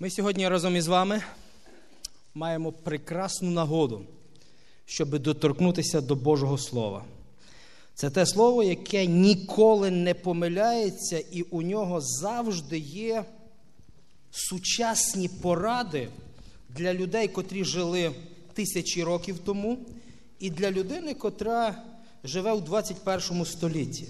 Ми сьогодні разом із вами маємо прекрасну нагоду, щоб доторкнутися до Божого Слова. Це те слово, яке ніколи не помиляється, і у нього завжди є сучасні поради для людей, котрі жили тисячі років тому, і для людини, котра живе у 21 столітті.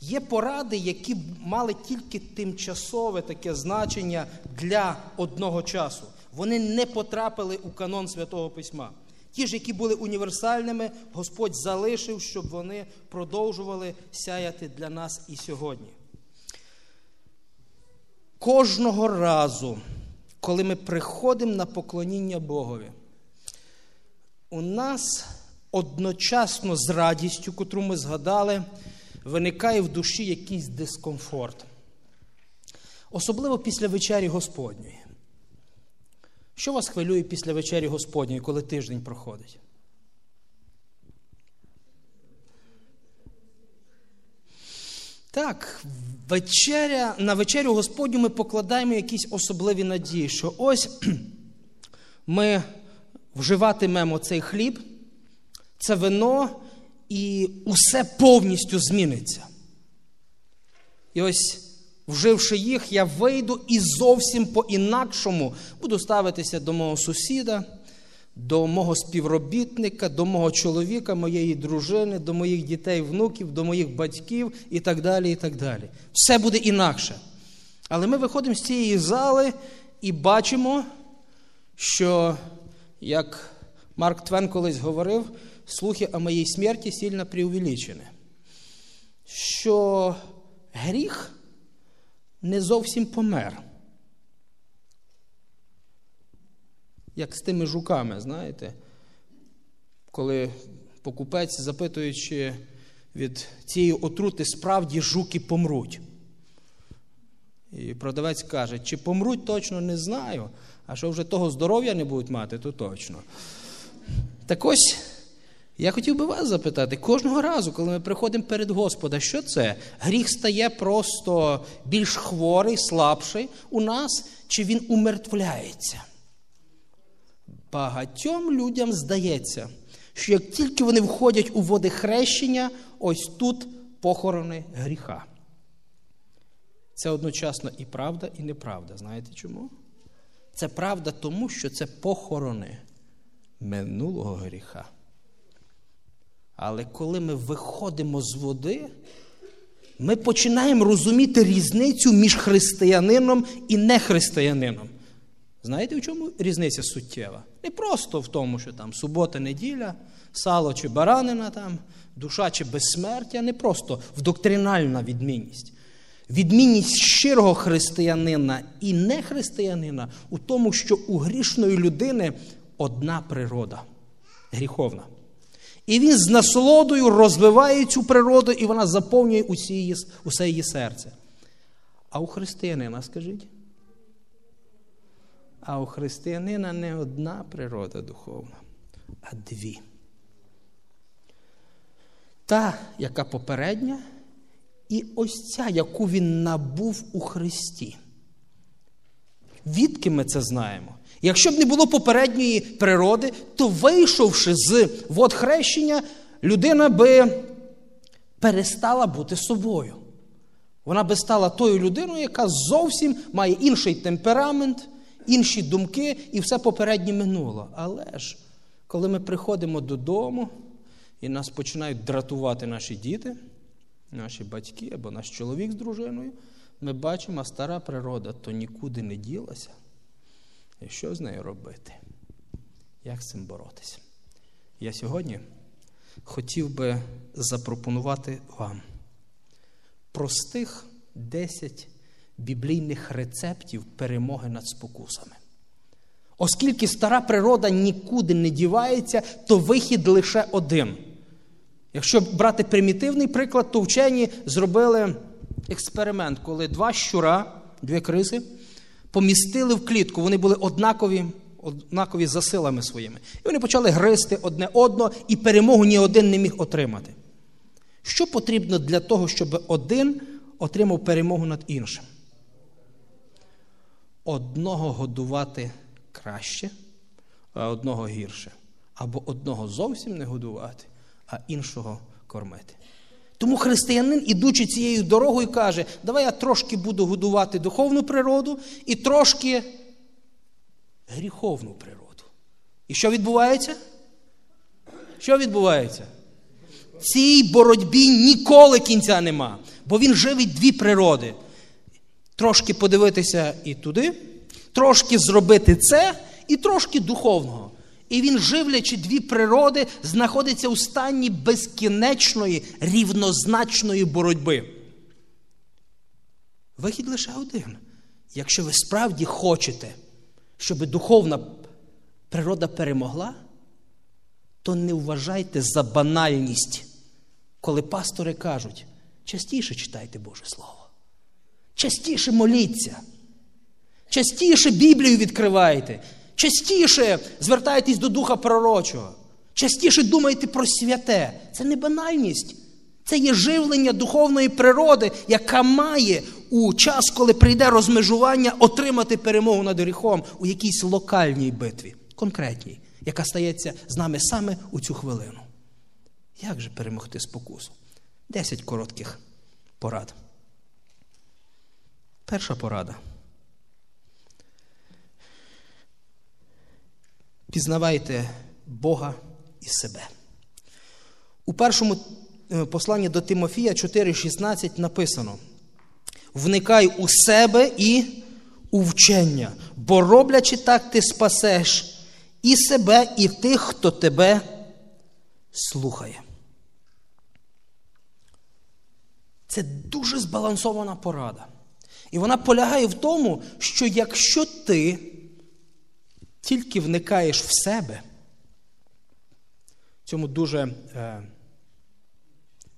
Є поради, які мали тільки тимчасове таке значення для одного часу. Вони не потрапили у канон Святого Письма. Ті ж, які були універсальними, Господь залишив, щоб вони продовжували сяяти для нас і сьогодні. Кожного разу, коли ми приходимо на поклоніння Богові, у нас одночасно з радістю, котру ми згадали, виникає в душі якийсь дискомфорт. Особливо після вечері Господньої. Що вас хвилює після вечері Господньої, коли тиждень проходить? Так, вечеря, на вечерю Господню ми покладаємо якісь особливі надії, що ось ми вживатимемо цей хліб, це вино, і усе повністю зміниться. І ось, вживши їх, я вийду і зовсім по-інакшому буду ставитися до мого сусіда, до мого співробітника, до мого чоловіка, моєї дружини, до моїх дітей, внуків, до моїх батьків і так далі. і так далі. Все буде інакше. Але ми виходимо з цієї зали і бачимо, що, як Марк Твен колись говорив, слухи о моїй смерті сильно преувеличені. Що гріх не зовсім помер. Як з тими жуками, знаєте, коли покупець, запитуючи від цієї отрути, справді жуки помруть. І продавець каже, чи помруть точно не знаю, а що вже того здоров'я не будуть мати, то точно. Так ось я хотів би вас запитати, кожного разу, коли ми приходимо перед Господа, що це? Гріх стає просто більш хворий, слабший у нас, чи він умертвляється? Багатьом людям здається, що як тільки вони входять у води хрещення, ось тут похорони гріха. Це одночасно і правда, і неправда. Знаєте чому? Це правда тому, що це похорони минулого гріха. Але коли ми виходимо з води, ми починаємо розуміти різницю між християнином і нехристиянином. Знаєте, в чому різниця суттєва? Не просто в тому, що там субота, неділя, сало чи баранина, там, душа чи безсмертя, не просто в доктринальна відмінність. Відмінність щирого християнина і нехристиянина у тому, що у грішної людини одна природа гріховна. І він з насолодою розвиває цю природу, і вона заповнює усі її, усе її серце. А у християнина, скажіть? А у християнина не одна природа духовна, а дві. Та, яка попередня, і ось ця, яку він набув у Христі. Відки ми це знаємо? Якщо б не було попередньої природи, то вийшовши з вод хрещення, людина би перестала бути собою. Вона би стала тою людиною, яка зовсім має інший темперамент, інші думки і все попереднє минуло. Але ж, коли ми приходимо додому і нас починають дратувати наші діти, наші батьки або наш чоловік з дружиною, ми бачимо, а стара природа то нікуди не ділася. І що з нею робити? Як з цим боротися? Я сьогодні хотів би запропонувати вам простих 10 біблійних рецептів перемоги над спокусами. Оскільки стара природа нікуди не дівається, то вихід лише один. Якщо брати примітивний приклад, то вчені зробили експеримент, коли два щура, дві криси, помістили в клітку, вони були однакові однакові за силами своїми. І вони почали гризти одне одного, і перемогу ні один не міг отримати. Що потрібно для того, щоб один отримав перемогу над іншим? одного годувати краще, а одного гірше. Або одного зовсім не годувати, а іншого кормити. Тому християнин, ідучи цією дорогою, каже: давай я трошки буду годувати духовну природу і трошки гріховну природу. І що відбувається? Що відбувається? Цій боротьбі ніколи кінця нема, бо він живить дві природи. Трошки подивитися і туди, трошки зробити це, і трошки духовного. І він, живлячи дві природи, знаходиться у стані безкінечної, рівнозначної боротьби. Вихід лише один. Якщо ви справді хочете, щоб духовна природа перемогла, то не вважайте за банальність, коли пастори кажуть, частіше читайте Боже Слово, частіше моліться, частіше Біблію відкривайте, частіше звертайтесь до Духа Пророчого, частіше думайте про святе. Це не банальність. Це є живлення духовної природи, яка має у час, коли прийде розмежування, отримати перемогу над гріхом у якійсь локальній битві, конкретній яка стається з нами саме у цю хвилину. Як же перемогти спокусу? Десять коротких порад. Перша порада. Пізнавайте Бога і себе. У першому е, посланні до Тимофія 4,16 написано: Вникай у себе і у вчення, бо роблячи так, ти спасеш і себе, і тих, хто тебе слухає. Це дуже збалансована порада. І вона полягає в тому, що якщо ти тільки вникаєш в себе, цьому дуже е,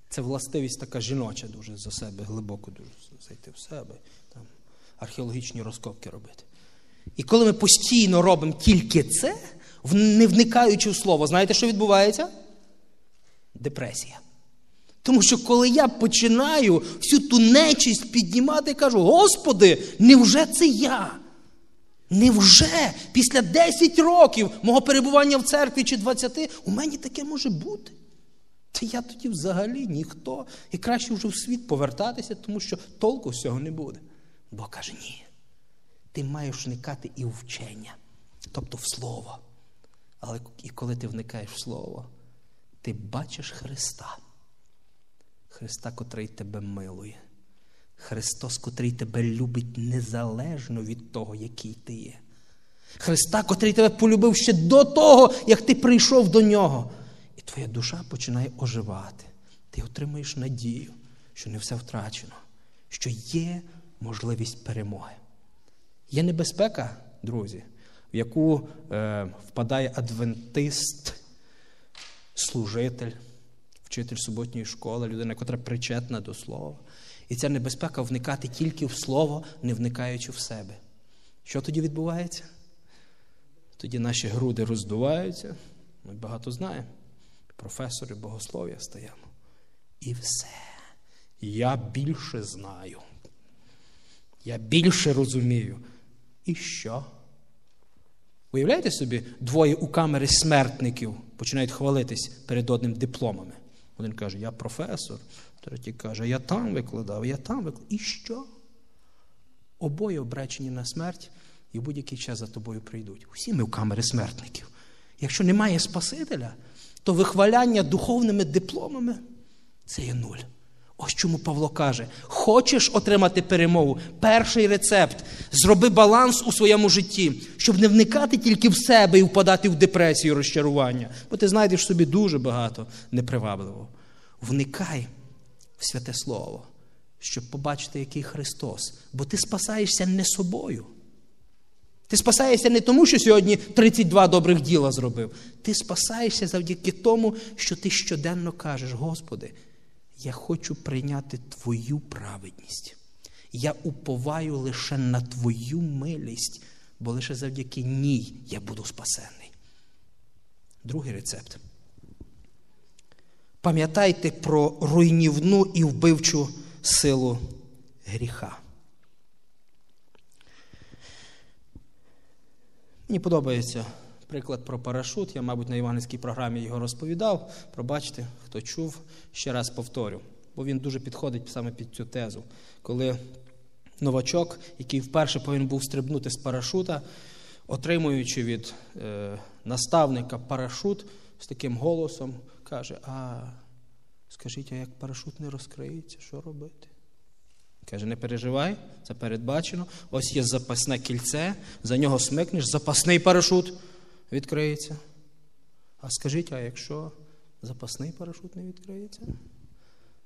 це властивість така жіноча, дуже за себе, глибоко дуже зайти в себе, там, археологічні розкопки робити. І коли ми постійно робимо тільки це, не вникаючи в слово, знаєте, що відбувається? Депресія. Тому що коли я починаю всю ту нечість піднімати, кажу: Господи, невже це я? Невже після 10 років мого перебування в церкві чи 20 у мене таке може бути? Та я тоді взагалі ніхто. І краще вже в світ повертатися, тому що толку з цього не буде. Бо каже, ні. Ти маєш вникати і в вчення, тобто в слово. Але і коли ти вникаєш в Слово, ти бачиш Христа. Христа, котрий тебе милує. Христос, котрий тебе любить незалежно від того, який ти є. Христа, котрий тебе полюбив ще до того, як ти прийшов до нього. І твоя душа починає оживати. Ти отримуєш надію, що не все втрачено, що є можливість перемоги. Є небезпека, друзі, в яку е, впадає адвентист, служитель, вчитель суботньої школи, людина, яка причетна до слова. І ця небезпека вникати тільки в слово, не вникаючи в себе. Що тоді відбувається? Тоді наші груди роздуваються. Ми багато знаємо. Професори богослов'я стаємо. І все. Я більше знаю. Я більше розумію. І що? Уявляєте собі, двоє у камері смертників починають хвалитись перед одним дипломами. Один каже, я професор, третій каже, я там викладав, я там викладав. І що? Обоє обречені на смерть і будь-який час за тобою прийдуть. Усі ми в камери смертників. Якщо немає Спасителя, то вихваляння духовними дипломами це є нуль. Ось чому Павло каже: хочеш отримати перемогу? Перший рецепт зроби баланс у своєму житті, щоб не вникати тільки в себе і впадати в депресію, розчарування. Бо ти знайдеш собі дуже багато непривабливого. Вникай в святе Слово, щоб побачити, який Христос. Бо ти спасаєшся не собою. Ти спасаєшся не тому, що сьогодні 32 добрих діла зробив. Ти спасаєшся завдяки тому, що ти щоденно кажеш, Господи. Я хочу прийняти Твою праведність. Я уповаю лише на Твою милість, бо лише завдяки ній я буду спасений. Другий рецепт. Пам'ятайте про руйнівну і вбивчу силу гріха. Мені подобається приклад про парашут. Я, мабуть, на іванівській програмі його розповідав. Пробачте, хто чув, ще раз повторю, бо він дуже підходить саме під цю тезу. Коли новачок, який вперше повинен був стрибнути з парашута, отримуючи від е, наставника парашут з таким голосом, каже: А скажіть, а як парашут не розкриється, що робити? Каже, не переживай, це передбачено. Ось є запасне кільце, за нього смикнеш, запасний парашут відкриється. А скажіть, а якщо запасний парашут не відкриється?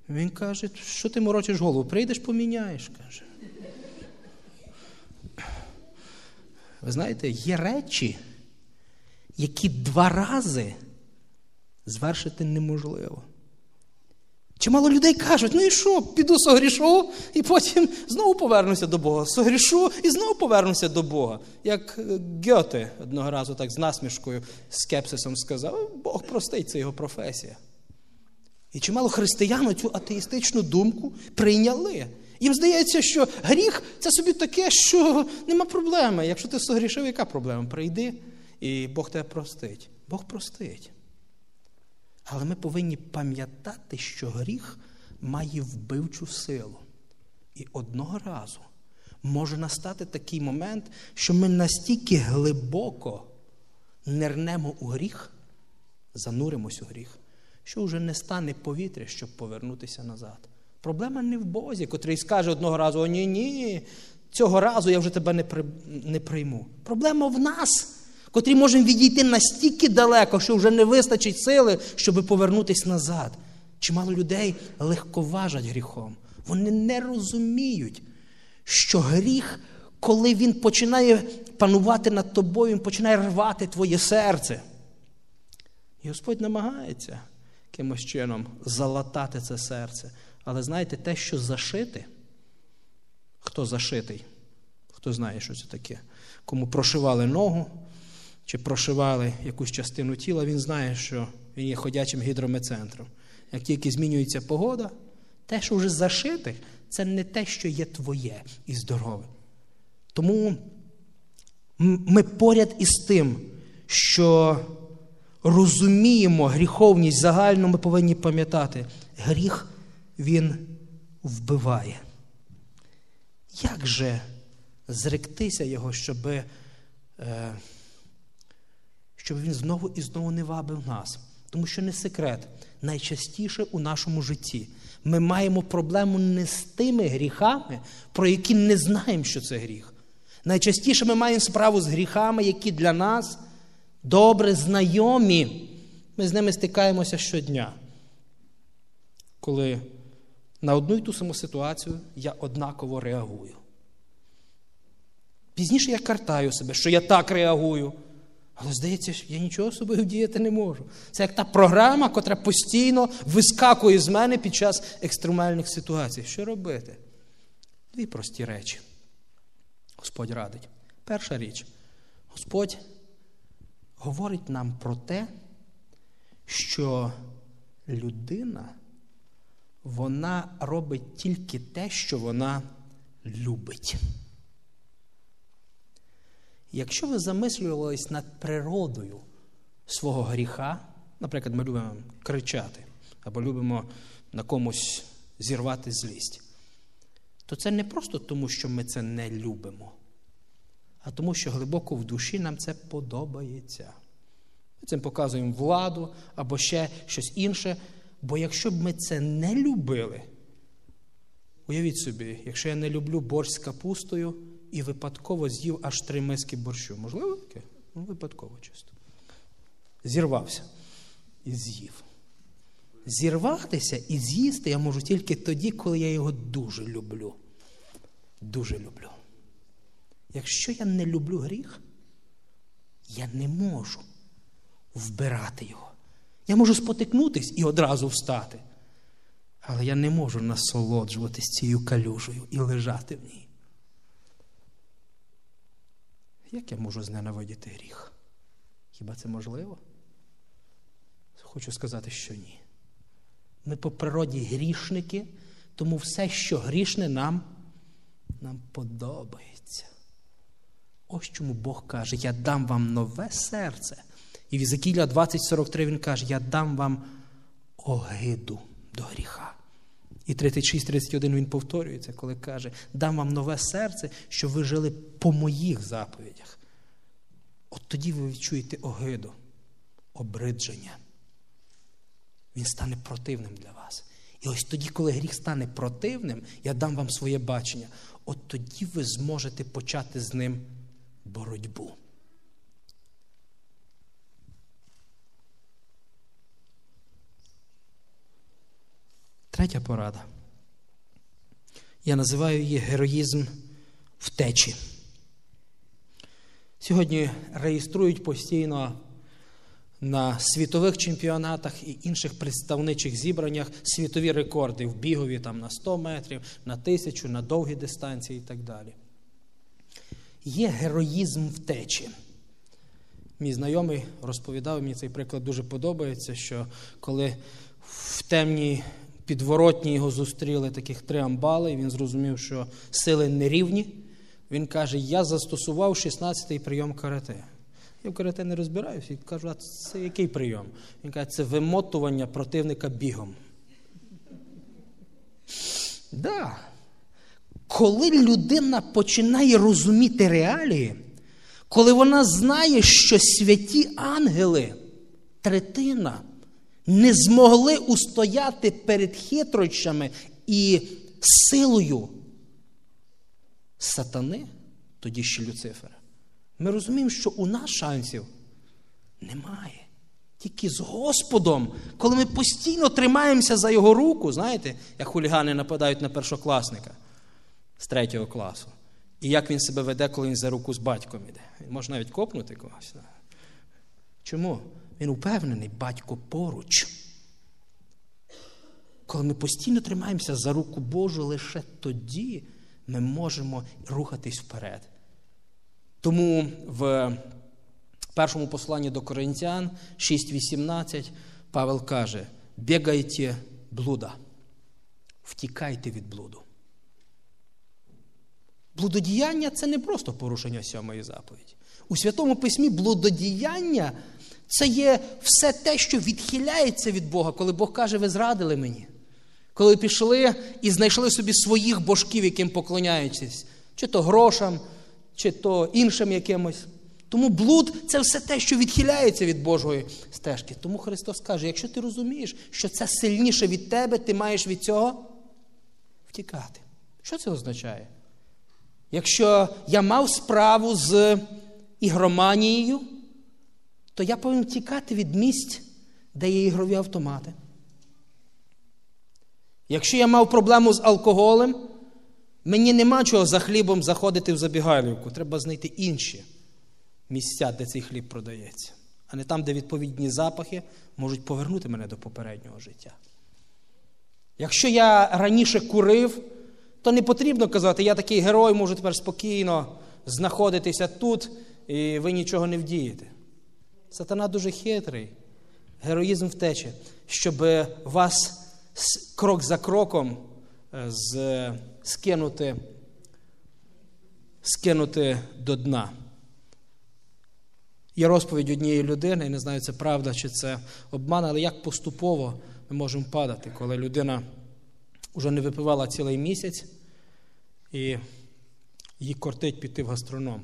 Він каже, що ти морочиш голову? Прийдеш, поміняєш, каже. Ви знаєте, є речі, які два рази звершити неможливо. Чимало людей кажуть, ну і що, піду согрішу, і потім знову повернуся до Бога. Согрішу і знову повернуся до Бога. Як е, Гьоте одного разу так з насмішкою, скепсисом сказав, Бог простить, це його професія. І чимало християн цю атеїстичну думку прийняли. Їм здається, що гріх це собі таке, що нема проблеми. Якщо ти согрішив, яка проблема? Прийди, і Бог тебе простить. Бог простить. Але ми повинні пам'ятати, що гріх має вбивчу силу. І одного разу може настати такий момент, що ми настільки глибоко нернемо у гріх, зануримось у гріх, що вже не стане повітря, щоб повернутися назад. Проблема не в Бозі, котрий скаже одного разу: О, ні, ні, цього разу я вже тебе не, прийму. Проблема в нас котрі можемо відійти настільки далеко, що вже не вистачить сили, щоб повернутися назад. Чимало людей легковажать гріхом. Вони не розуміють, що гріх, коли він починає панувати над тобою, він починає рвати твоє серце. І Господь намагається якимось чином залатати це серце. Але знаєте, те, що зашити, хто зашитий, хто знає, що це таке, кому прошивали ногу, чи прошивали якусь частину тіла, він знає, що він є ходячим гідрометцентром. Як тільки змінюється погода, те, що вже зашите, це не те, що є твоє і здорове. Тому ми поряд із тим, що розуміємо гріховність загально, ми повинні пам'ятати, гріх він вбиває. Як же зректися його, щоби. Е, щоб він знову і знову не вабив нас. Тому що не секрет, найчастіше у нашому житті ми маємо проблему не з тими гріхами, про які не знаємо, що це гріх. Найчастіше ми маємо справу з гріхами, які для нас добре знайомі. Ми з ними стикаємося щодня. Коли на одну й ту саму ситуацію я однаково реагую. Пізніше я картаю себе, що я так реагую. Але здається, що я нічого собою вдіяти не можу. Це як та програма, котра постійно вискакує з мене під час екстремальних ситуацій. Що робити? Дві прості речі. Господь радить. Перша річ, Господь говорить нам про те, що людина вона робить тільки те, що вона любить. Якщо ви замислювались над природою свого гріха, наприклад, ми любимо кричати або любимо на комусь зірвати злість, то це не просто тому, що ми це не любимо, а тому, що глибоко в душі нам це подобається. Ми цим показуємо владу або ще щось інше. Бо якщо б ми це не любили, уявіть собі, якщо я не люблю борщ з капустою, і випадково з'їв аж три миски борщу. Можливо таке? Ну, випадково чисто. Зірвався і з'їв. Зірватися і з'їсти я можу тільки тоді, коли я його дуже люблю. Дуже люблю. Якщо я не люблю гріх, я не можу вбирати його. Я можу спотикнутись і одразу встати. Але я не можу насолоджуватись цією калюжею і лежати в ній. Як я можу зненавидіти гріх? Хіба це можливо? Хочу сказати, що ні. Ми по природі грішники, тому все, що грішне, нам, нам подобається. Ось чому Бог каже: Я дам вам нове серце. І в Ізекіля 20.43 він каже: Я дам вам огиду до гріха. І 36-31 він повторюється, коли каже: дам вам нове серце, щоб ви жили по моїх заповідях. От тоді ви відчуєте огиду, обридження. Він стане противним для вас. І ось тоді, коли гріх стане противним, я дам вам своє бачення. От тоді ви зможете почати з ним боротьбу. Третя порада. Я називаю її героїзм втечі. Сьогодні реєструють постійно на світових чемпіонатах і інших представничих зібраннях світові рекорди в бігові там, на 100 метрів, на тисячу, на довгі дистанції і так далі. Є героїзм втечі. Мій знайомий розповідав, мені цей приклад дуже подобається, що коли в темній підворотні його зустріли таких три амбали, і він зрозумів, що сили нерівні. Він каже: Я застосував 16-й прийом карате. Я в карате не розбираюся і кажу, а це який прийом? Він каже, це вимотування противника бігом. Да. Коли людина починає розуміти реалії, коли вона знає, що святі ангели, третина, не змогли устояти перед хитрощами і силою сатани, тоді ще Люцифера, ми розуміємо, що у нас шансів немає. Тільки з Господом, коли ми постійно тримаємося за його руку, знаєте, як хулігани нападають на першокласника з третього класу. І як він себе веде, коли він за руку з батьком іде. Він може навіть копнути когось. Чому? Він упевнений, батько поруч. Коли ми постійно тримаємося за руку Божу, лише тоді ми можемо рухатись вперед. Тому в першому посланні до Коринтян 6.18 Павел каже: бігайте блуда, втікайте від блуду. Блудодіяння це не просто порушення сьомої заповіді. У Святому Письмі блудодіяння це є все те, що відхиляється від Бога, коли Бог каже, ви зрадили мені. Коли пішли і знайшли собі своїх божків, яким поклоняєтесь, чи то грошам, чи то іншим якимось. Тому блуд це все те, що відхиляється від Божої стежки. Тому Христос каже: якщо ти розумієш, що це сильніше від тебе, ти маєш від цього втікати. Що це означає? Якщо я мав справу з ігроманією, то я повинен тікати від місць, де є ігрові автомати. Якщо я мав проблему з алкоголем, мені нема чого за хлібом заходити в забігайлівку. Треба знайти інші місця, де цей хліб продається, а не там, де відповідні запахи можуть повернути мене до попереднього життя. Якщо я раніше курив, то не потрібно казати, я такий герой, можу тепер спокійно знаходитися тут, і ви нічого не вдієте. Сатана дуже хитрий, героїзм втече, щоб вас крок за кроком е, з, скинути, скинути до дна. Є розповідь однієї людини, я не знаю, це правда чи це обман, але як поступово ми можемо падати, коли людина вже не випивала цілий місяць і їй кортить піти в гастроном.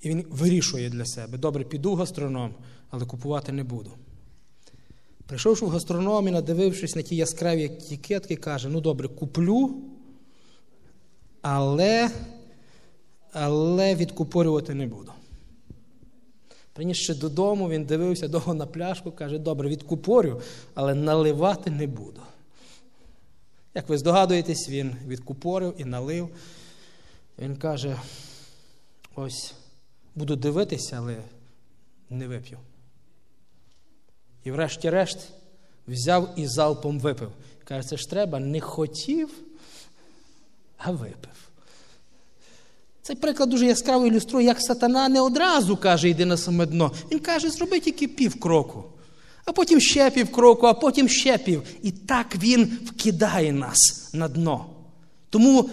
І він вирішує для себе: добре, піду в гастроном, але купувати не буду. Прийшовши в гастроном і надивившись на ті яскраві етикетки, каже: ну добре, куплю, але але відкупорювати не буду. Принісши додому, він дивився довго на пляшку, каже, добре, відкупорю, але наливати не буду. Як ви здогадуєтесь, він відкупорив і налив. Він каже: ось буду дивитися, але не вип'ю. І врешті-решт взяв і залпом випив. Каже, це ж треба, не хотів, а випив. Цей приклад дуже яскраво ілюструє, як сатана не одразу каже, йди на саме дно. Він каже, зроби тільки пів кроку, а потім ще пів кроку, а потім ще пів. І так він вкидає нас на дно. Тому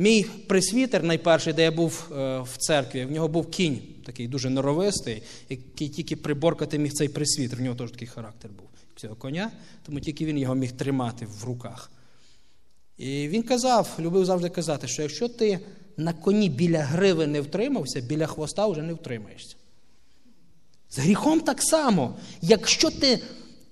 Мій присвітер, найперший, де я був е, в церкві, в нього був кінь, такий дуже норовистий, який тільки приборкати міг цей присвітер. В нього теж такий характер був цього коня, тому тільки він його міг тримати в руках. І він казав, любив завжди казати, що якщо ти на коні біля гриви не втримався, біля хвоста вже не втримаєшся. З гріхом так само. Якщо ти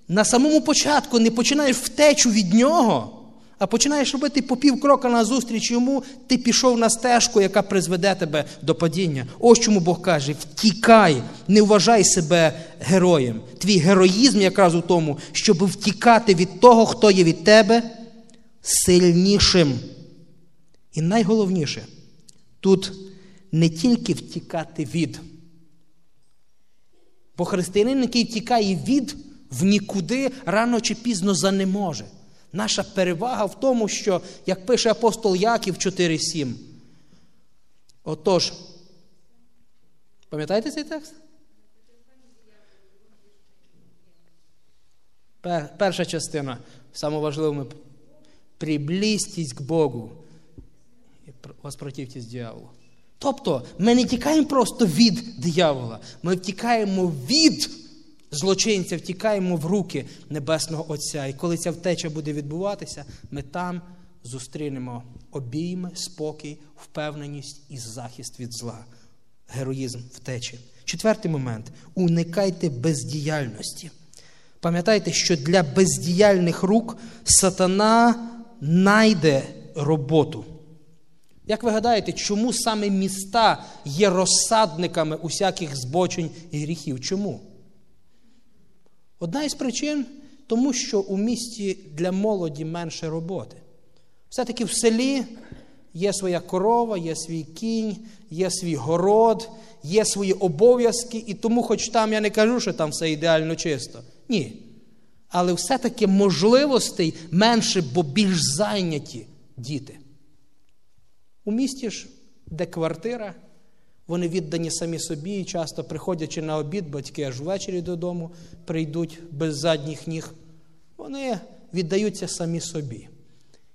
на самому початку не починаєш втечу від нього, а починаєш робити по пів крока назустріч йому, ти пішов на стежку, яка призведе тебе до падіння. Ось чому Бог каже: втікай, не вважай себе героєм. Твій героїзм якраз у тому, щоб втікати від того, хто є від тебе сильнішим. І найголовніше, тут не тільки втікати від. Бо християнин, який тікає від в нікуди, рано чи пізно занеможе. Наша перевага в тому, що, як пише апостол Яків 4.7. Отож, пам'ятаєте цей текст? Перша частина, самоважливими приблизьтесь к Богу і воспротивтесь дьяволу. Тобто, ми не тікаємо просто від диявола, ми втікаємо від злочинця, втікаємо в руки Небесного Отця. І коли ця втеча буде відбуватися, ми там зустрінемо обійми, спокій, впевненість і захист від зла, героїзм втечі. Четвертий момент уникайте бездіяльності. Пам'ятайте, що для бездіяльних рук сатана найде роботу. Як ви гадаєте, чому саме міста є розсадниками усяких збочень і гріхів? Чому? Одна із причин тому, що у місті для молоді менше роботи. Все-таки в селі є своя корова, є свій кінь, є свій город, є свої обов'язки, і тому, хоч там я не кажу, що там все ідеально чисто. Ні. Але все-таки можливостей менше, бо більш зайняті діти. У місті ж, де квартира, вони віддані самі собі і часто, приходячи на обід, батьки аж ввечері додому прийдуть без задніх ніг. Вони віддаються самі собі.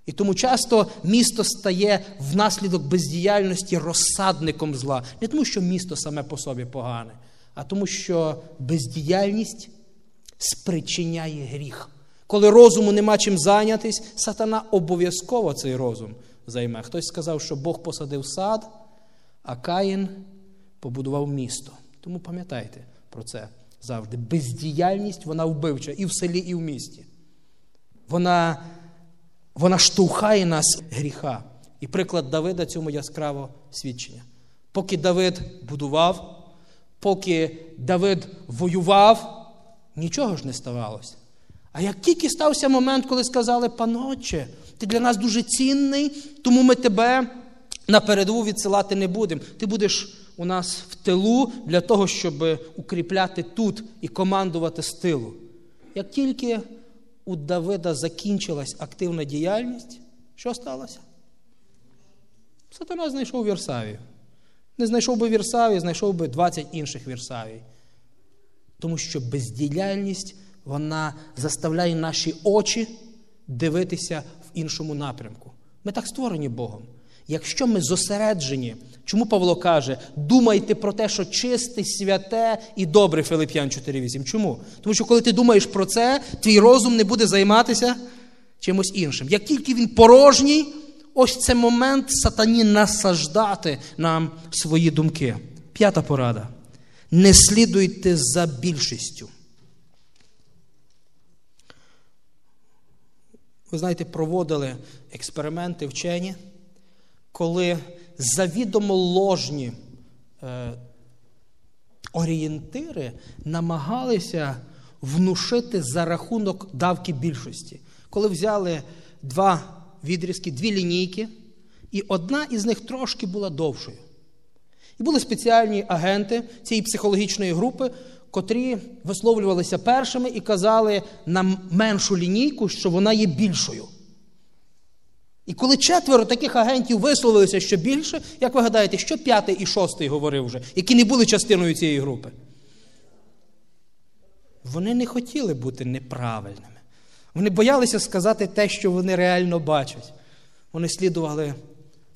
І тому часто місто стає внаслідок бездіяльності розсадником зла. Не тому, що місто саме по собі погане, а тому, що бездіяльність спричиняє гріх. Коли розуму нема чим зайнятись, сатана обов'язково цей розум займе. Хтось сказав, що Бог посадив сад, а Каїн побудував місто. Тому пам'ятайте про це завжди. Бездіяльність вона вбивча і в селі, і в місті. Вона вона штовхає нас гріха. І приклад Давида цьому яскраво свідчення. Поки Давид будував, поки Давид воював, нічого ж не ставалося. А як тільки стався момент, коли сказали, паноче, ти для нас дуже цінний, тому ми тебе на передову відсилати не будемо. Ти будеш у нас в тилу для того, щоб укріпляти тут і командувати з тилу. Як тільки у Давида закінчилась активна діяльність, що сталося? Сатана знайшов Вірсавію. Не знайшов би Вірсавію, знайшов би 20 інших Вірсавій. Тому що бездіяльність вона заставляє наші очі дивитися в іншому напрямку. Ми так створені Богом. Якщо ми зосереджені, чому Павло каже, думайте про те, що чисте, святе і добре Филип'ян 4.8. Чому? Тому що коли ти думаєш про це, твій розум не буде займатися чимось іншим. Як тільки він порожній, ось це момент сатані насаждати нам свої думки. П'ята порада. Не слідуйте за більшістю. Ви знаєте, проводили експерименти вчені коли завідомо ложні е, орієнтири намагалися внушити за рахунок давки більшості. Коли взяли два відрізки, дві лінійки, і одна із них трошки була довшою. І були спеціальні агенти цієї психологічної групи, котрі висловлювалися першими і казали на меншу лінійку, що вона є більшою. І коли четверо таких агентів висловилися що більше, як ви гадаєте, що п'ятий і шостий говорив вже, які не були частиною цієї групи? Вони не хотіли бути неправильними. Вони боялися сказати те, що вони реально бачать. Вони слідували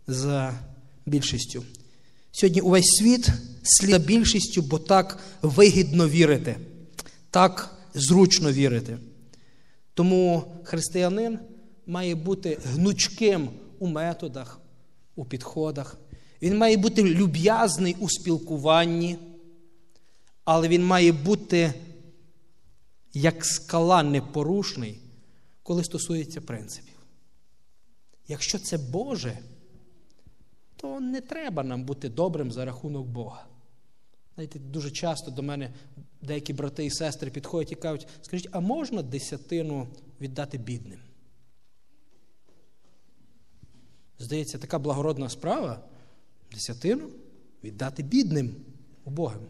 за більшістю. Сьогодні увесь світ слід за більшістю, бо так вигідно вірити, так зручно вірити. Тому християнин має бути гнучким у методах, у підходах. Він має бути люб'язний у спілкуванні, але він має бути як скала непорушний, коли стосується принципів. Якщо це Боже, то не треба нам бути добрим за рахунок Бога. Знаєте, дуже часто до мене деякі брати і сестри підходять і кажуть, скажіть, а можна десятину віддати бідним? Здається, така благородна справа десятину віддати бідним убогим.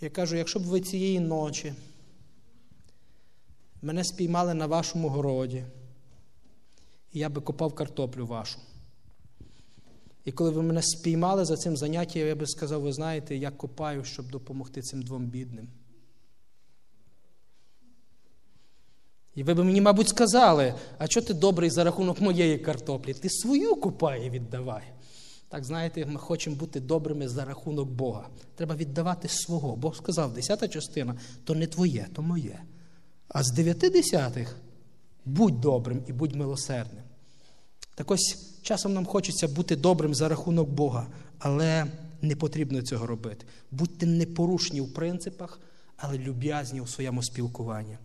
Я кажу, якщо б ви цієї ночі мене спіймали на вашому городі, і я би копав картоплю вашу. І коли ви мене спіймали за цим заняттям, я би сказав, ви знаєте, я копаю, щоб допомогти цим двом бідним. І ви б мені, мабуть, сказали, а що ти добрий за рахунок моєї картоплі? Ти свою купай і віддавай. Так, знаєте, ми хочемо бути добрими за рахунок Бога. Треба віддавати свого. Бог сказав, десята частина то не твоє, то моє. А з дев'яти десятих будь добрим і будь милосердним. Так ось часом нам хочеться бути добрим за рахунок Бога, але не потрібно цього робити. Будьте непорушні в принципах, але люб'язні у своєму спілкуванні.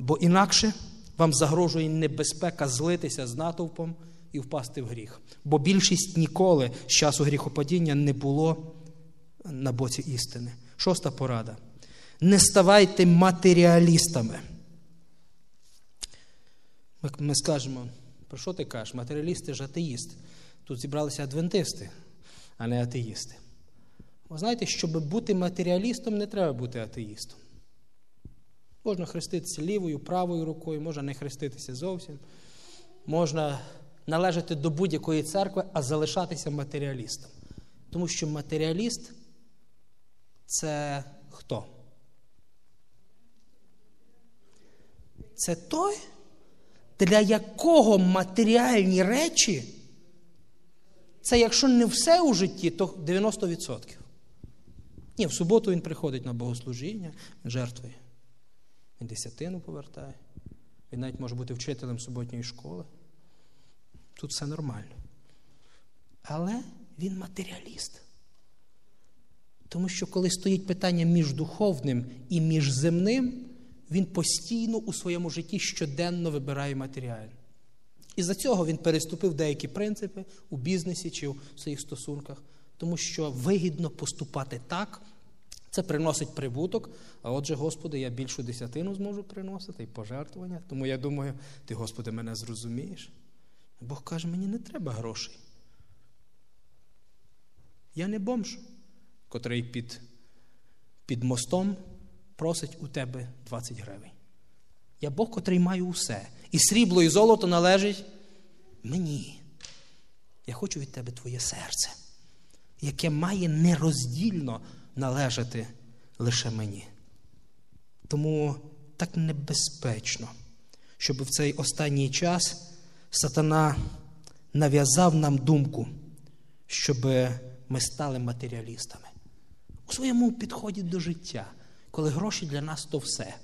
Бо інакше вам загрожує небезпека злитися з натовпом і впасти в гріх. Бо більшість ніколи з часу гріхопадіння не було на боці істини. Шоста порада. Не ставайте матеріалістами. Ми, скажемо, про що ти кажеш? Матеріалісти ж атеїст. Тут зібралися адвентисти, а не атеїсти. Ви знаєте, щоб бути матеріалістом, не треба бути атеїстом. Можна хреститися лівою, правою рукою, можна не хреститися зовсім. Можна належати до будь-якої церкви, а залишатися матеріалістом. Тому що матеріаліст це хто? Це той, для якого матеріальні речі, це якщо не все у житті, то 90%. Ні, в суботу він приходить на богослужіння, жертвує. Він десятину повертає. Він навіть може бути вчителем суботньої школи. Тут все нормально. Але він матеріаліст. Тому що коли стоїть питання між духовним і між земним, він постійно у своєму житті щоденно вибирає матеріальне. І за цього він переступив деякі принципи у бізнесі чи в своїх стосунках, тому що вигідно поступати так, це приносить прибуток. А отже, Господи, я більшу десятину зможу приносити і пожертвування. Тому я думаю, ти, Господи, мене зрозумієш. Бог каже, мені не треба грошей. Я не бомж, котрий під, під мостом просить у тебе 20 гривень. Я Бог, котрий маю усе. І срібло, і золото належить мені. Я хочу від тебе твоє серце, яке має нероздільно належати лише мені. Тому так небезпечно, щоб в цей останній час сатана нав'язав нам думку, щоб ми стали матеріалістами у своєму підході до життя, коли гроші для нас то все.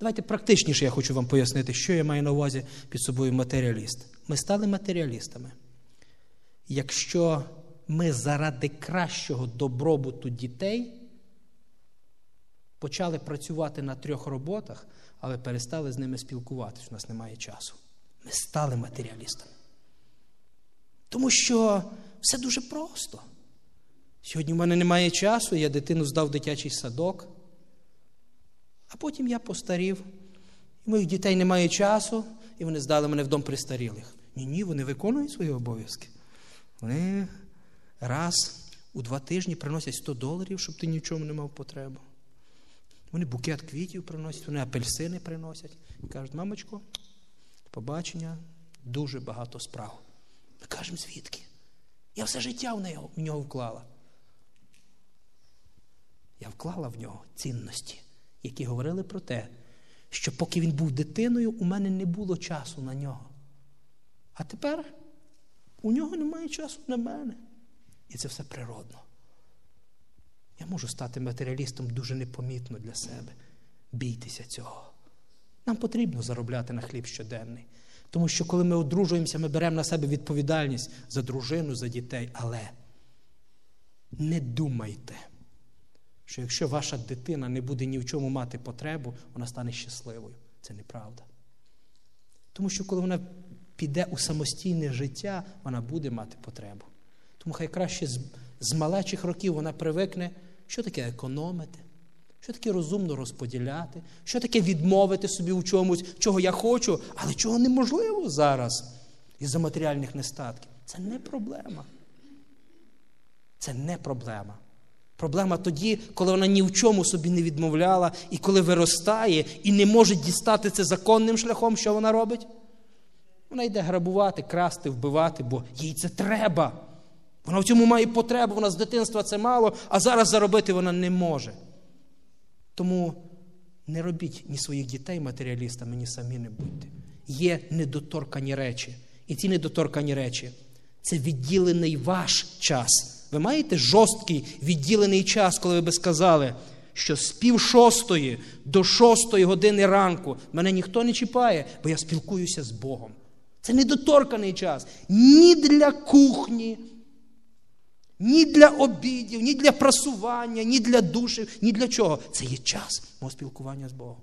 Давайте практичніше я хочу вам пояснити, що я маю на увазі під собою матеріаліст. Ми стали матеріалістами. Якщо ми заради кращого добробуту дітей почали працювати на трьох роботах, але перестали з ними спілкуватися, у нас немає часу. Ми стали матеріалістами. Тому що все дуже просто. Сьогодні в мене немає часу, я дитину здав в дитячий садок, а потім я постарів, і моїх дітей немає часу, і вони здали мене в дом пристарілих. Ні, ні, вони виконують свої обов'язки. Вони раз у два тижні приносять 100 доларів, щоб ти нічому не мав потребу. Вони букет квітів приносять, вони апельсини приносять. І кажуть, мамочко, побачення, дуже багато справ. Ми кажемо, звідки? Я все життя в нього, в нього вклала. Я вклала в нього цінності, які говорили про те, що поки він був дитиною, у мене не було часу на нього. А тепер у нього немає часу на мене. І це все природно. Я можу стати матеріалістом дуже непомітно для себе. Бійтеся цього. Нам потрібно заробляти на хліб щоденний. Тому що, коли ми одружуємося, ми беремо на себе відповідальність за дружину, за дітей. Але не думайте, що якщо ваша дитина не буде ні в чому мати потребу, вона стане щасливою. Це неправда. Тому що, коли вона піде у самостійне життя, вона буде мати потребу. Тому хай краще з, з малечих років вона привикне, що таке економити, що таке розумно розподіляти, що таке відмовити собі у чомусь, чого я хочу, але чого неможливо зараз із-за матеріальних нестатків. Це не проблема. Це не проблема. Проблема тоді, коли вона ні в чому собі не відмовляла, і коли виростає і не може дістати це законним шляхом, що вона робить? Вона йде грабувати, красти, вбивати, бо їй це треба. Вона в цьому має потребу, вона з дитинства це мало, а зараз заробити вона не може. Тому не робіть ні своїх дітей матеріалістами, ні самі не будьте. Є недоторкані речі. І ці недоторкані речі це відділений ваш час. Ви маєте жорсткий відділений час, коли ви би сказали, що з пів шостої до шостої години ранку мене ніхто не чіпає, бо я спілкуюся з Богом. Це недоторканий час ні для кухні, ні для обідів, ні для прасування, ні для душів, ні для чого. Це є час мого спілкування з Богом.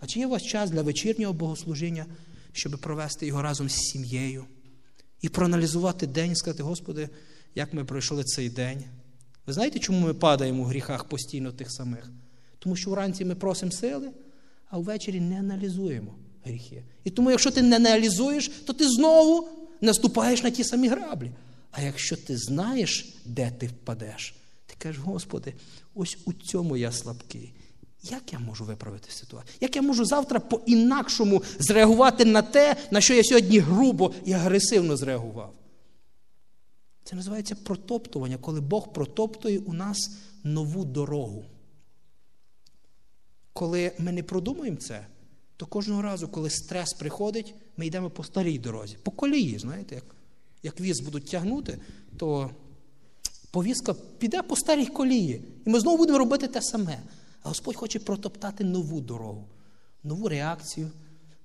А чи є у вас час для вечірнього богослужіння, щоб провести його разом з сім'єю і проаналізувати день і сказати, Господи, як ми пройшли цей день? Ви знаєте, чому ми падаємо у гріхах постійно тих самих? Тому що вранці ми просимо сили, а ввечері не аналізуємо гріхи. І тому, якщо ти не аналізуєш, то ти знову наступаєш на ті самі граблі. А якщо ти знаєш, де ти впадеш, ти кажеш, Господи, ось у цьому я слабкий. Як я можу виправити ситуацію? Як я можу завтра по-інакшому зреагувати на те, на що я сьогодні грубо і агресивно зреагував? Це називається протоптування, коли Бог протоптує у нас нову дорогу. Коли ми не продумуємо це, то кожного разу, коли стрес приходить, ми йдемо по старій дорозі, по колії, знаєте, як як віз будуть тягнути, то повізка піде по старій колії. І ми знову будемо робити те саме. А Господь хоче протоптати нову дорогу, нову реакцію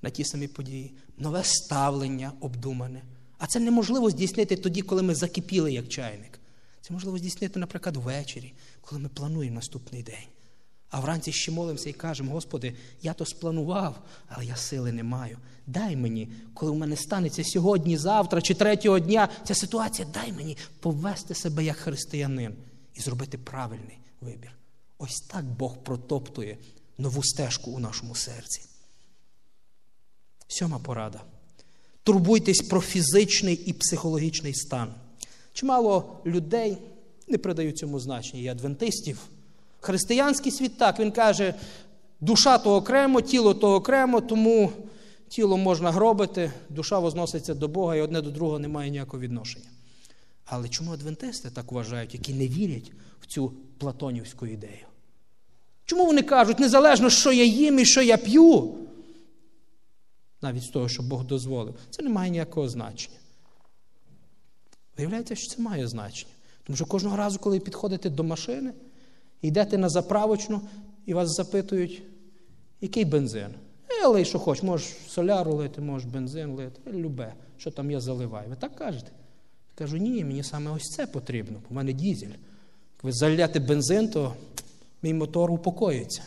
на ті самі події, нове ставлення обдумане. А це неможливо здійснити тоді, коли ми закипіли як чайник. Це можливо здійснити, наприклад, ввечері, коли ми плануємо наступний день. А вранці ще молимося і кажемо, Господи, я то спланував, але я сили не маю. Дай мені, коли в мене станеться сьогодні, завтра чи третього дня ця ситуація, дай мені повести себе як християнин і зробити правильний вибір. Ось так Бог протоптує нову стежку у нашому серці. Сьома порада. Турбуйтесь про фізичний і психологічний стан. Чимало людей не придають цьому значення і адвентистів. Християнський світ так, він каже, душа то окремо, тіло то окремо, тому тіло можна гробити, душа возноситься до Бога і одне до другого не має ніякого відношення. Але чому адвентисти так вважають, які не вірять в цю платонівську ідею? Чому вони кажуть, незалежно, що я їм і що я п'ю? Навіть з того, що Бог дозволив, це не має ніякого значення. Виявляється, що це має значення. Тому що кожного разу, коли підходите до машини, йдете на заправочну і вас запитують, який бензин? Е, лий, що хочеш, можеш соляру лити, можеш бензин лити, е, любе, що там я заливаю. Ви так кажете? Я кажу, ні, мені саме ось це потрібно, бо в мене дізель. Як ви заляти бензин, то мій мотор упокоїться.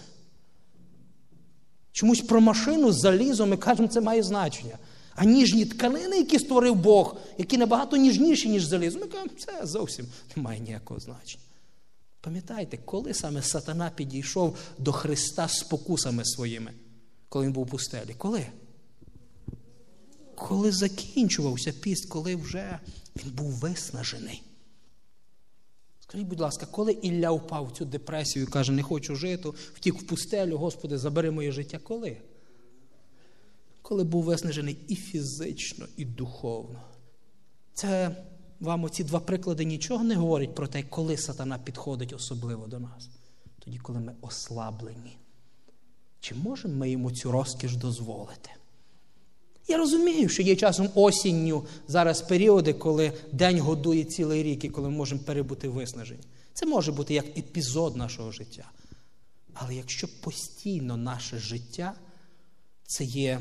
Чомусь про машину з залізом ми кажемо, це має значення. А ніжні тканини, які створив Бог, які набагато ніжніші, ніж залізо, ми кажемо, це зовсім не має ніякого значення. Пам'ятаєте, коли саме сатана підійшов до Христа з спокусами своїми, коли він був у пустелі? Коли? Коли закінчувався піст, коли вже він був виснажений. Скажіть, будь ласка, коли Ілля впав в цю депресію і каже, не хочу жити, втік в пустелю, Господи, забери моє життя. Коли? Коли був виснажений і фізично, і духовно. Це вам оці два приклади нічого не говорять про те, коли сатана підходить особливо до нас. Тоді, коли ми ослаблені. Чи можемо ми йому цю розкіш дозволити? Я розумію, що є часом осінню зараз періоди, коли день годує цілий рік і коли ми можемо перебути виснажені. Це може бути як епізод нашого життя. Але якщо постійно наше життя це є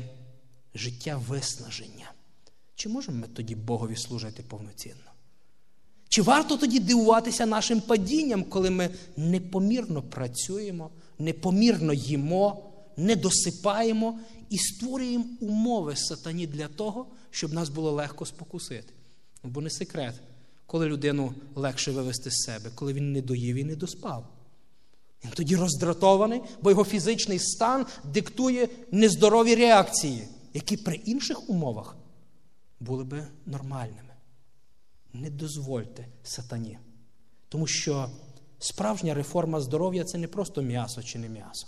життя виснаження, чи можемо ми тоді Богові служити повноцінно? Чи варто тоді дивуватися нашим падінням, коли ми непомірно працюємо, непомірно їмо, не досипаємо і створюємо умови сатані для того, щоб нас було легко спокусити? Бо не секрет, коли людину легше вивести з себе, коли він не доїв і не доспав. Він тоді роздратований, бо його фізичний стан диктує нездорові реакції, які при інших умовах були би нормальними. Не дозвольте сатані. Тому що справжня реформа здоров'я це не просто м'ясо чи не м'ясо.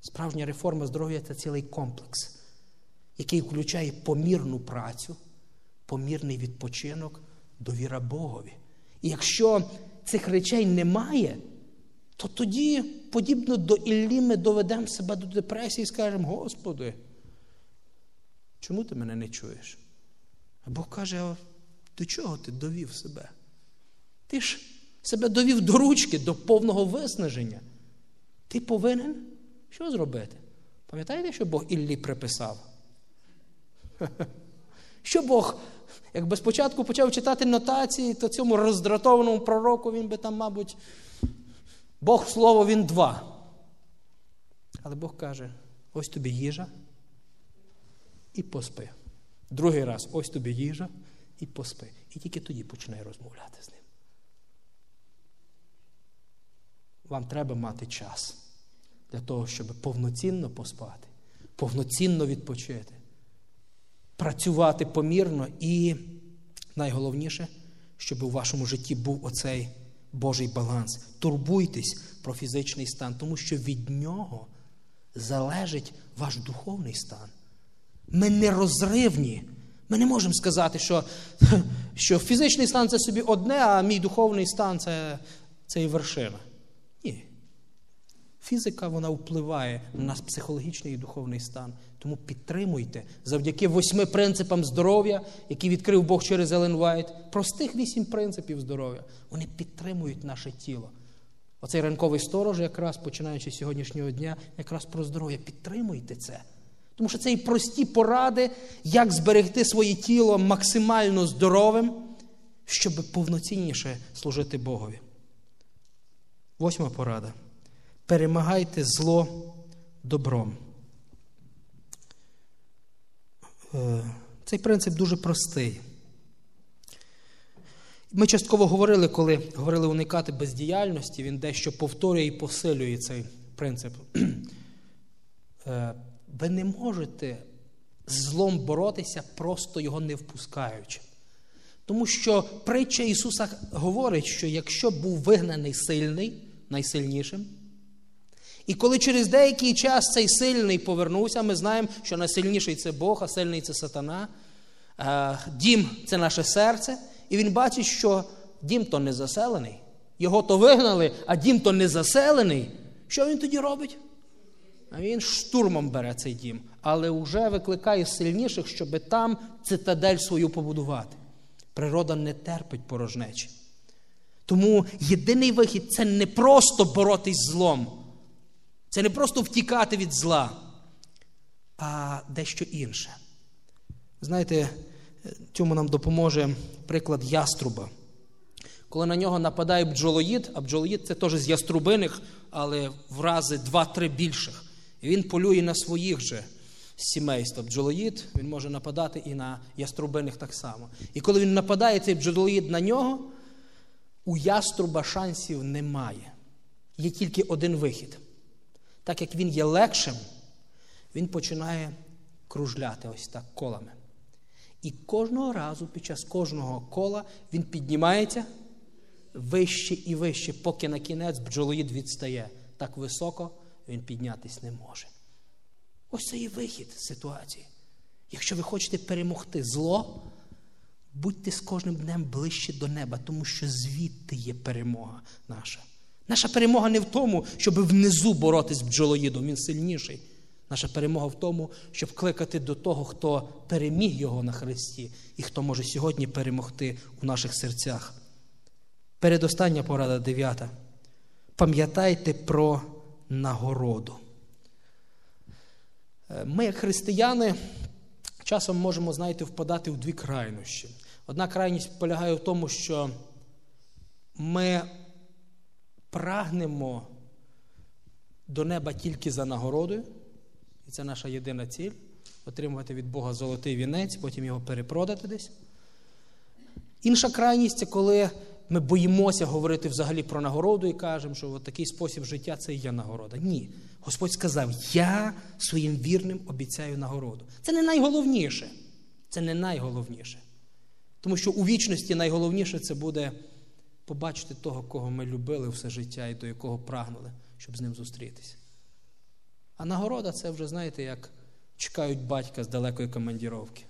Справжня реформа здоров'я це цілий комплекс, який включає помірну працю, помірний відпочинок, довіра Богові. І якщо цих речей немає, то тоді, подібно до Іллі, ми доведемо себе до депресії і скажемо: Господи, чому ти мене не чуєш? А Бог каже, до чого ти довів себе? Ти ж себе довів до ручки, до повного виснаження. Ти повинен що зробити? Пам'ятаєте, що Бог Іллі приписав? Що Бог, якби спочатку почав читати нотації, то цьому роздратованому пророку він би там, мабуть, Бог слово він два. Але Бог каже: ось тобі їжа і поспи. Другий раз ось тобі їжа і поспи. І тільки тоді починай розмовляти з ним. Вам треба мати час для того, щоб повноцінно поспати, повноцінно відпочити, працювати помірно і найголовніше, щоб у вашому житті був оцей Божий баланс. Турбуйтесь про фізичний стан, тому що від нього залежить ваш духовний стан. Ми не розривні. Ми не можемо сказати, що що фізичний стан це собі одне, а мій духовний стан це, це і вершина. Ні. Фізика вона впливає на психологічний і духовний стан. Тому підтримуйте завдяки восьми принципам здоров'я, які відкрив Бог через Елен Вайт. Простих вісім принципів здоров'я. Вони підтримують наше тіло. Оцей ранковий сторож, якраз починаючи з сьогоднішнього дня, якраз про здоров'я. Підтримуйте це. Тому що це і прості поради, як зберегти своє тіло максимально здоровим, щоб повноцінніше служити Богові. Восьма порада. Перемагайте зло добром. Е, цей принцип дуже простий. Ми частково говорили, коли говорили уникати бездіяльності, він дещо повторює і посилює цей принцип. Е, ви не можете з злом боротися, просто його не впускаючи. Тому що притча Ісуса говорить, що якщо був вигнаний сильний, найсильнішим, і коли через деякий час цей сильний повернувся, ми знаємо, що найсильніший це Бог, а сильний це сатана. Дім це наше серце, і він бачить, що дім то не заселений. Його то вигнали, а дім то не заселений. Що він тоді робить? Він штурмом бере цей дім, але вже викликає сильніших, щоб там цитадель свою побудувати. Природа не терпить порожнечі. Тому єдиний вихід це не просто боротись злом, це не просто втікати від зла, а дещо інше. Знаєте, цьому нам допоможе приклад яструба. Коли на нього нападає бджолоїд, а бджолоїд це теж з яструбиних, але в рази два-три більших. Він полює на своїх же сімейства. Бджолоїд, він може нападати і на яструбиних так само. І коли він нападає цей бджолоїд на нього, у яструба шансів немає. Є тільки один вихід. Так як він є легшим, він починає кружляти ось так колами. І кожного разу, під час кожного кола, він піднімається вище і вище, поки на кінець бджолоїд відстає так високо він піднятись не може. Ось це і вихід з ситуації. Якщо ви хочете перемогти зло, будьте з кожним днем ближче до неба, тому що звідти є перемога наша. Наша перемога не в тому, щоб внизу боротись з бджолоїдом, він сильніший. Наша перемога в тому, щоб кликати до того, хто переміг його на Христі, і хто може сьогодні перемогти у наших серцях. Передостання порада дев'ята. Пам'ятайте про нагороду. Е, ми, як християни, часом можемо, знаєте, впадати в дві крайнощі. Одна крайність полягає в тому, що ми прагнемо до неба тільки за нагородою, і це наша єдина ціль отримувати від Бога золотий вінець, потім його перепродати десь. Інша крайність це коли ми боїмося говорити взагалі про нагороду і кажемо, що от такий спосіб життя це і є нагорода. Ні. Господь сказав: Я своїм вірним обіцяю нагороду. Це не найголовніше. Це не найголовніше. Тому що у вічності найголовніше це буде побачити того, кого ми любили все життя і до якого прагнули, щоб з ним зустрітися. А нагорода це вже, знаєте, як чекають батька з далекої командіровки.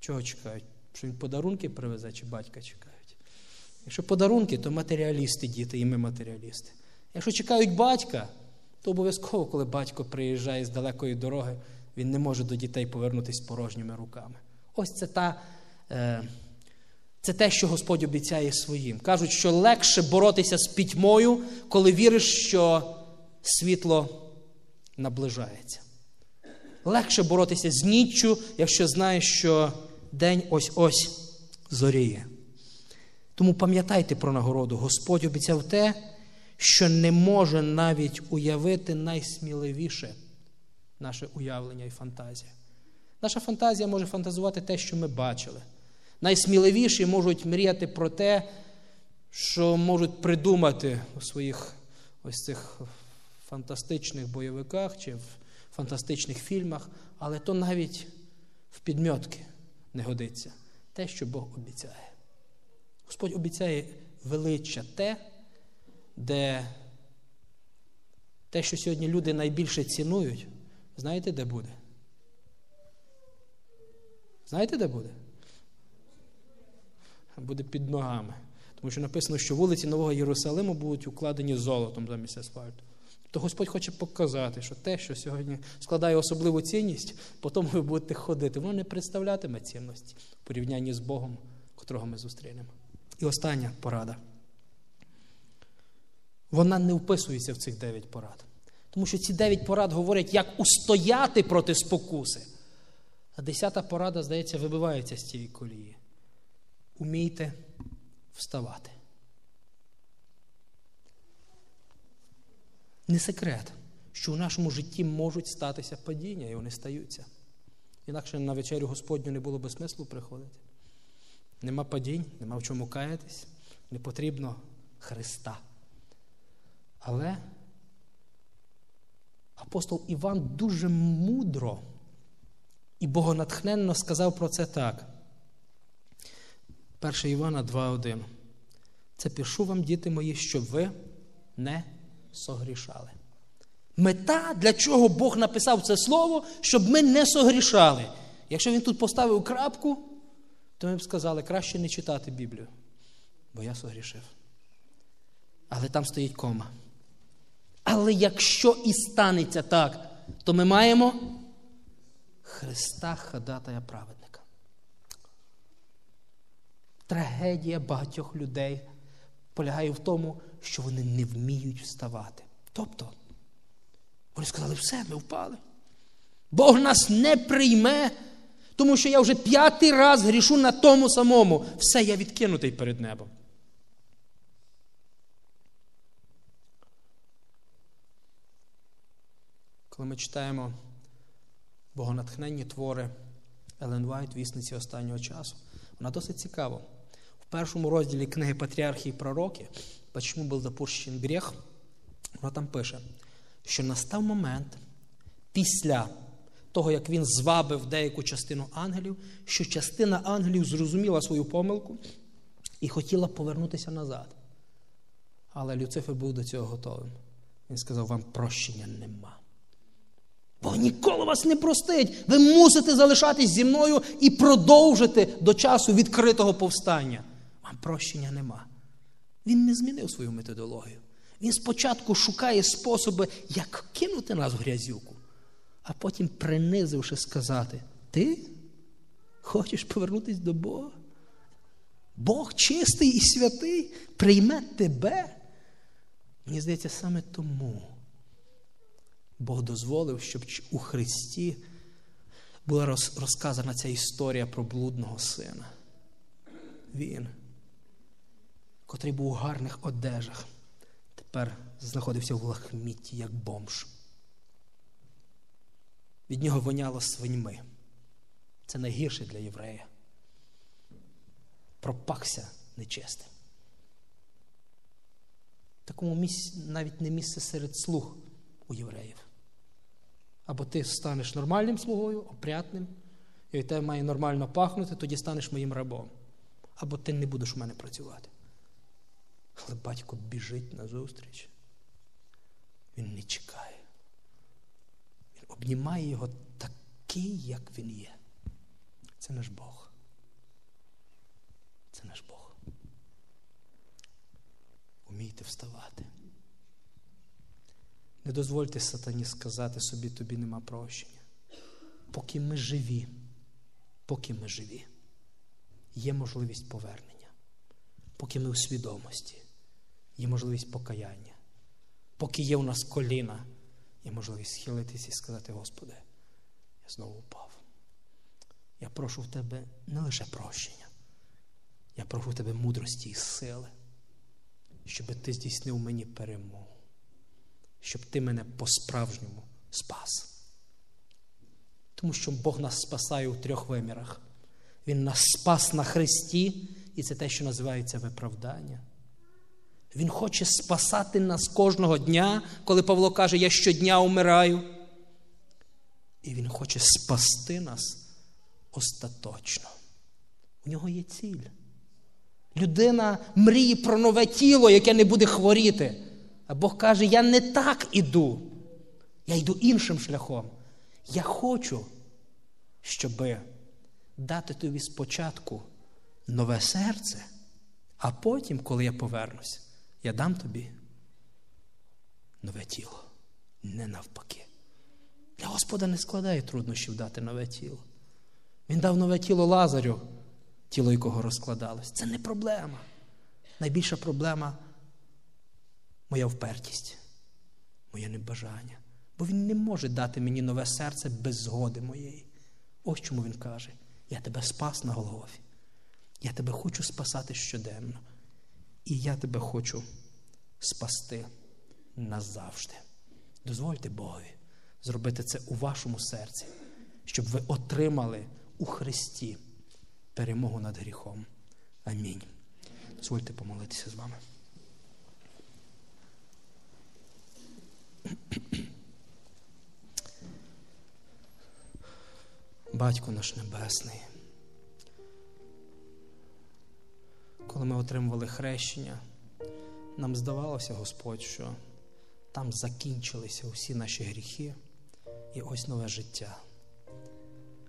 Чого чекають? Що він подарунки привезе, чи батька чекають? Якщо подарунки, то матеріалісти діти, і ми матеріалісти. Якщо чекають батька, то обов'язково, коли батько приїжджає з далекої дороги, він не може до дітей повернутися порожніми руками. Ось це та. Е, це те, що Господь обіцяє своїм. Кажуть, що легше боротися з пітьмою, коли віриш, що світло наближається. Легше боротися з ніччю, якщо знаєш, що день ось-ось зоріє. Тому пам'ятайте про нагороду. Господь обіцяв те, що не може навіть уявити найсміливіше наше уявлення і фантазія. Наша фантазія може фантазувати те, що ми бачили. Найсміливіші можуть мріяти про те, що можуть придумати у своїх ось цих фантастичних бойовиках чи в фантастичних фільмах, але то навіть в підмьотки не годиться. Те, що Бог обіцяє. Господь обіцяє величчя те, де те, що сьогодні люди найбільше цінують, знаєте, де буде? Знаєте, де буде? Буде під ногами. Тому що написано, що вулиці Нового Єрусалиму будуть укладені золотом замість асфальту. То Господь хоче показати, що те, що сьогодні складає особливу цінність, потім ви будете ходити, воно не представлятиме цінності в порівнянні з Богом, котрого ми зустрінемо. І остання порада. Вона не вписується в цих дев'ять порад. Тому що ці дев'ять порад говорять, як устояти проти спокуси. А десята порада, здається, вибивається з цієї колії. Умійте вставати. Не секрет, що у нашому житті можуть статися падіння, і вони стаються. Інакше на вечерю Господню не було би смислу приходити. Нема падінь, нема в чому каятись, не потрібно Христа. Але апостол Іван дуже мудро і богонатхненно сказав про це так. 1 Івана 2,1. Це пишу вам, діти мої, щоб ви не согрішали. Мета, для чого Бог написав це слово, щоб ми не согрішали. Якщо він тут поставив крапку, то ми б сказали, краще не читати Біблію, бо я согрішив. Але там стоїть кома. Але якщо і станеться так, то ми маємо Христа ходатая праведника. Трагедія багатьох людей полягає в тому, що вони не вміють вставати. Тобто, вони сказали, все, ми впали. Бог нас не прийме, тому що я вже п'ятий раз грішу на тому самому. Все, я відкинутий перед небом. Коли ми читаємо богонатхненні твори Елен Вайт, вісниці останнього часу, вона досить цікава. В першому розділі книги Патріархи і Пророки, «Почему був допущен гріх, вона там пише, що настав момент після того, як він звабив деяку частину ангелів, що частина ангелів зрозуміла свою помилку і хотіла повернутися назад. Але Люцифер був до цього готовим. Він сказав: вам прощення нема. Бог ніколи вас не простить. Ви мусите залишатись зі мною і продовжити до часу відкритого повстання. Вам прощення нема. Він не змінив свою методологію. Він спочатку шукає способи, як кинути нас в грязюку. А потім, принизивши, сказати: Ти хочеш повернутися до Бога? Бог чистий і святий прийме тебе. Мені здається, саме тому Бог дозволив, щоб у Христі була розказана ця історія про блудного сина. Він, котрий був у гарних одежах, тепер знаходився в лахмітті, як бомж. Від нього воняло свиньми. Це найгірше для єврея. Пропахся нечистим. Такому місці навіть не місце серед слуг у євреїв. Або ти станеш нормальним слугою, опрятним, і від тебе має нормально пахнути, тоді станеш моїм рабом. Або ти не будеш у мене працювати. Але батько біжить назустріч. Він не чекає. Обнімає його такий, як він є. Це наш Бог. Це наш Бог. Умійте вставати. Не дозвольте сатані сказати собі, тобі нема прощення. Поки ми живі, поки ми живі, є можливість повернення. Поки ми у свідомості, є можливість покаяння. Поки є у нас коліна, є можливість схилитися і сказати, Господи, я знову впав. Я прошу в Тебе не лише прощення, я прошу в Тебе мудрості і сили, щоб Ти здійснив мені перемогу щоб ти мене по-справжньому спас. Тому що Бог нас спасає у трьох вимірах. Він нас спас на Христі, і це те, що називається виправдання. Він хоче спасати нас кожного дня, коли Павло каже, я щодня умираю. І Він хоче спасти нас остаточно. У нього є ціль. Людина мріє про нове тіло, яке не буде хворіти. А Бог каже, я не так іду, я йду іншим шляхом. Я хочу, щоб дати тобі спочатку нове серце, а потім, коли я повернусь, я дам тобі нове тіло. Не навпаки. Для Господа не складає труднощів дати нове тіло. Він дав нове тіло Лазарю, тіло якого розкладалось. Це не проблема. Найбільша проблема моя впертість, моє небажання. Бо Він не може дати мені нове серце без згоди моєї. Ось чому він каже: я тебе спас на Голгофі. Я тебе хочу спасати щоденно. І я тебе хочу спасти назавжди. Дозвольте Богові зробити це у вашому серці, щоб ви отримали у Христі перемогу над гріхом. Амінь. Дозвольте помолитися з вами. Батько наш Небесний. Коли ми отримували хрещення, нам здавалося, Господь, що там закінчилися усі наші гріхи і ось нове життя.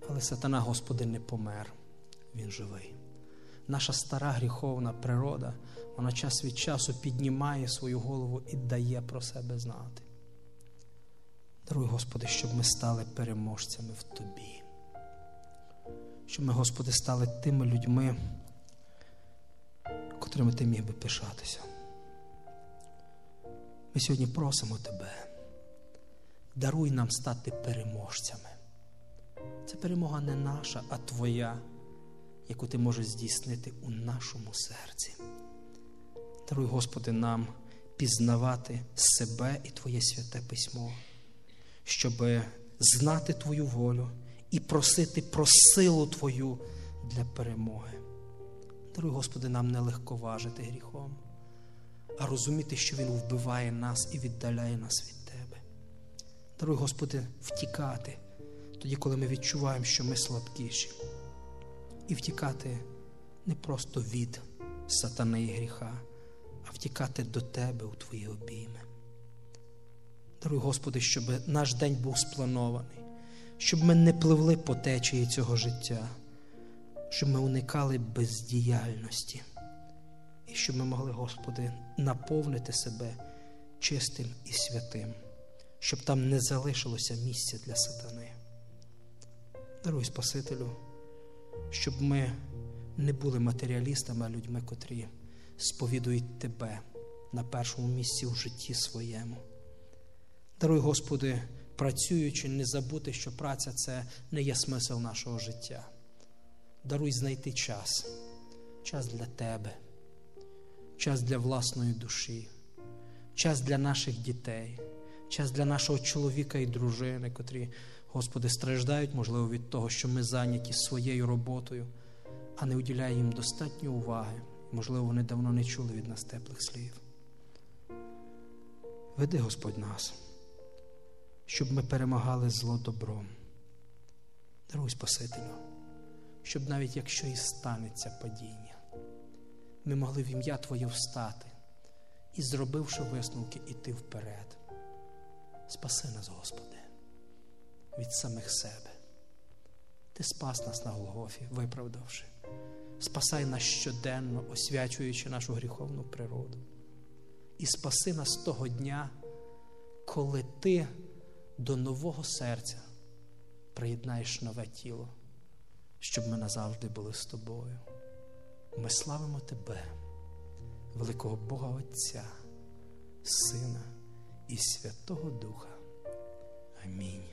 Але сатана, Господи, не помер, Він живий. Наша стара гріховна природа, вона час від часу піднімає свою голову і дає про себе знати. Даруй, Господи, щоб ми стали переможцями в Тобі. Щоб ми, Господи, стали тими людьми, котрими Ти міг би пишатися. Ми сьогодні просимо Тебе, даруй нам стати переможцями. Це перемога не наша, а Твоя, яку Ти можеш здійснити у нашому серці. Даруй, Господи, нам пізнавати себе і Твоє святе письмо щоб знати Твою волю і просити про силу Твою для перемоги. Даруй, Господи, нам не легковажити гріхом, а розуміти, що Він вбиває нас і віддаляє нас від Тебе. Даруй, Господи, втікати тоді, коли ми відчуваємо, що ми слабкіші, і втікати не просто від сатани і гріха, а втікати до Тебе у Твої обійми. Даруй, Господи, щоб наш день був спланований, щоб ми не пливли по течії цього життя, щоб ми уникали бездіяльності, і щоб ми могли, Господи, наповнити себе чистим і святим, щоб там не залишилося місця для сатани. Даруй Спасителю, щоб ми не були матеріалістами, а людьми, котрі сповідують Тебе на першому місці в житті своєму. Даруй, Господи, працюючи, не забути, що праця це не є смисл нашого життя. Даруй знайти час, час для Тебе, час для власної душі, час для наших дітей, час для нашого чоловіка і дружини, котрі, Господи, страждають, можливо, від того, що ми зайняті своєю роботою, а не уділяємо їм достатньо уваги. Можливо, вони давно не чули від нас теплих слів. Веди Господь нас, щоб ми перемагали зло добром. Даруй Спасителю, щоб навіть якщо і станеться падіння, ми могли в ім'я Твоє встати і, зробивши висновки, іти вперед. Спаси нас, Господи, від самих себе. Ти спас нас на Голгофі, виправдавши. Спасай нас щоденно, освячуючи нашу гріховну природу. І спаси нас того дня, коли Ти до нового серця приєднаєш нове тіло, щоб ми назавжди були з тобою. Ми славимо Тебе, великого Бога Отця, Сина і Святого Духа. Амінь.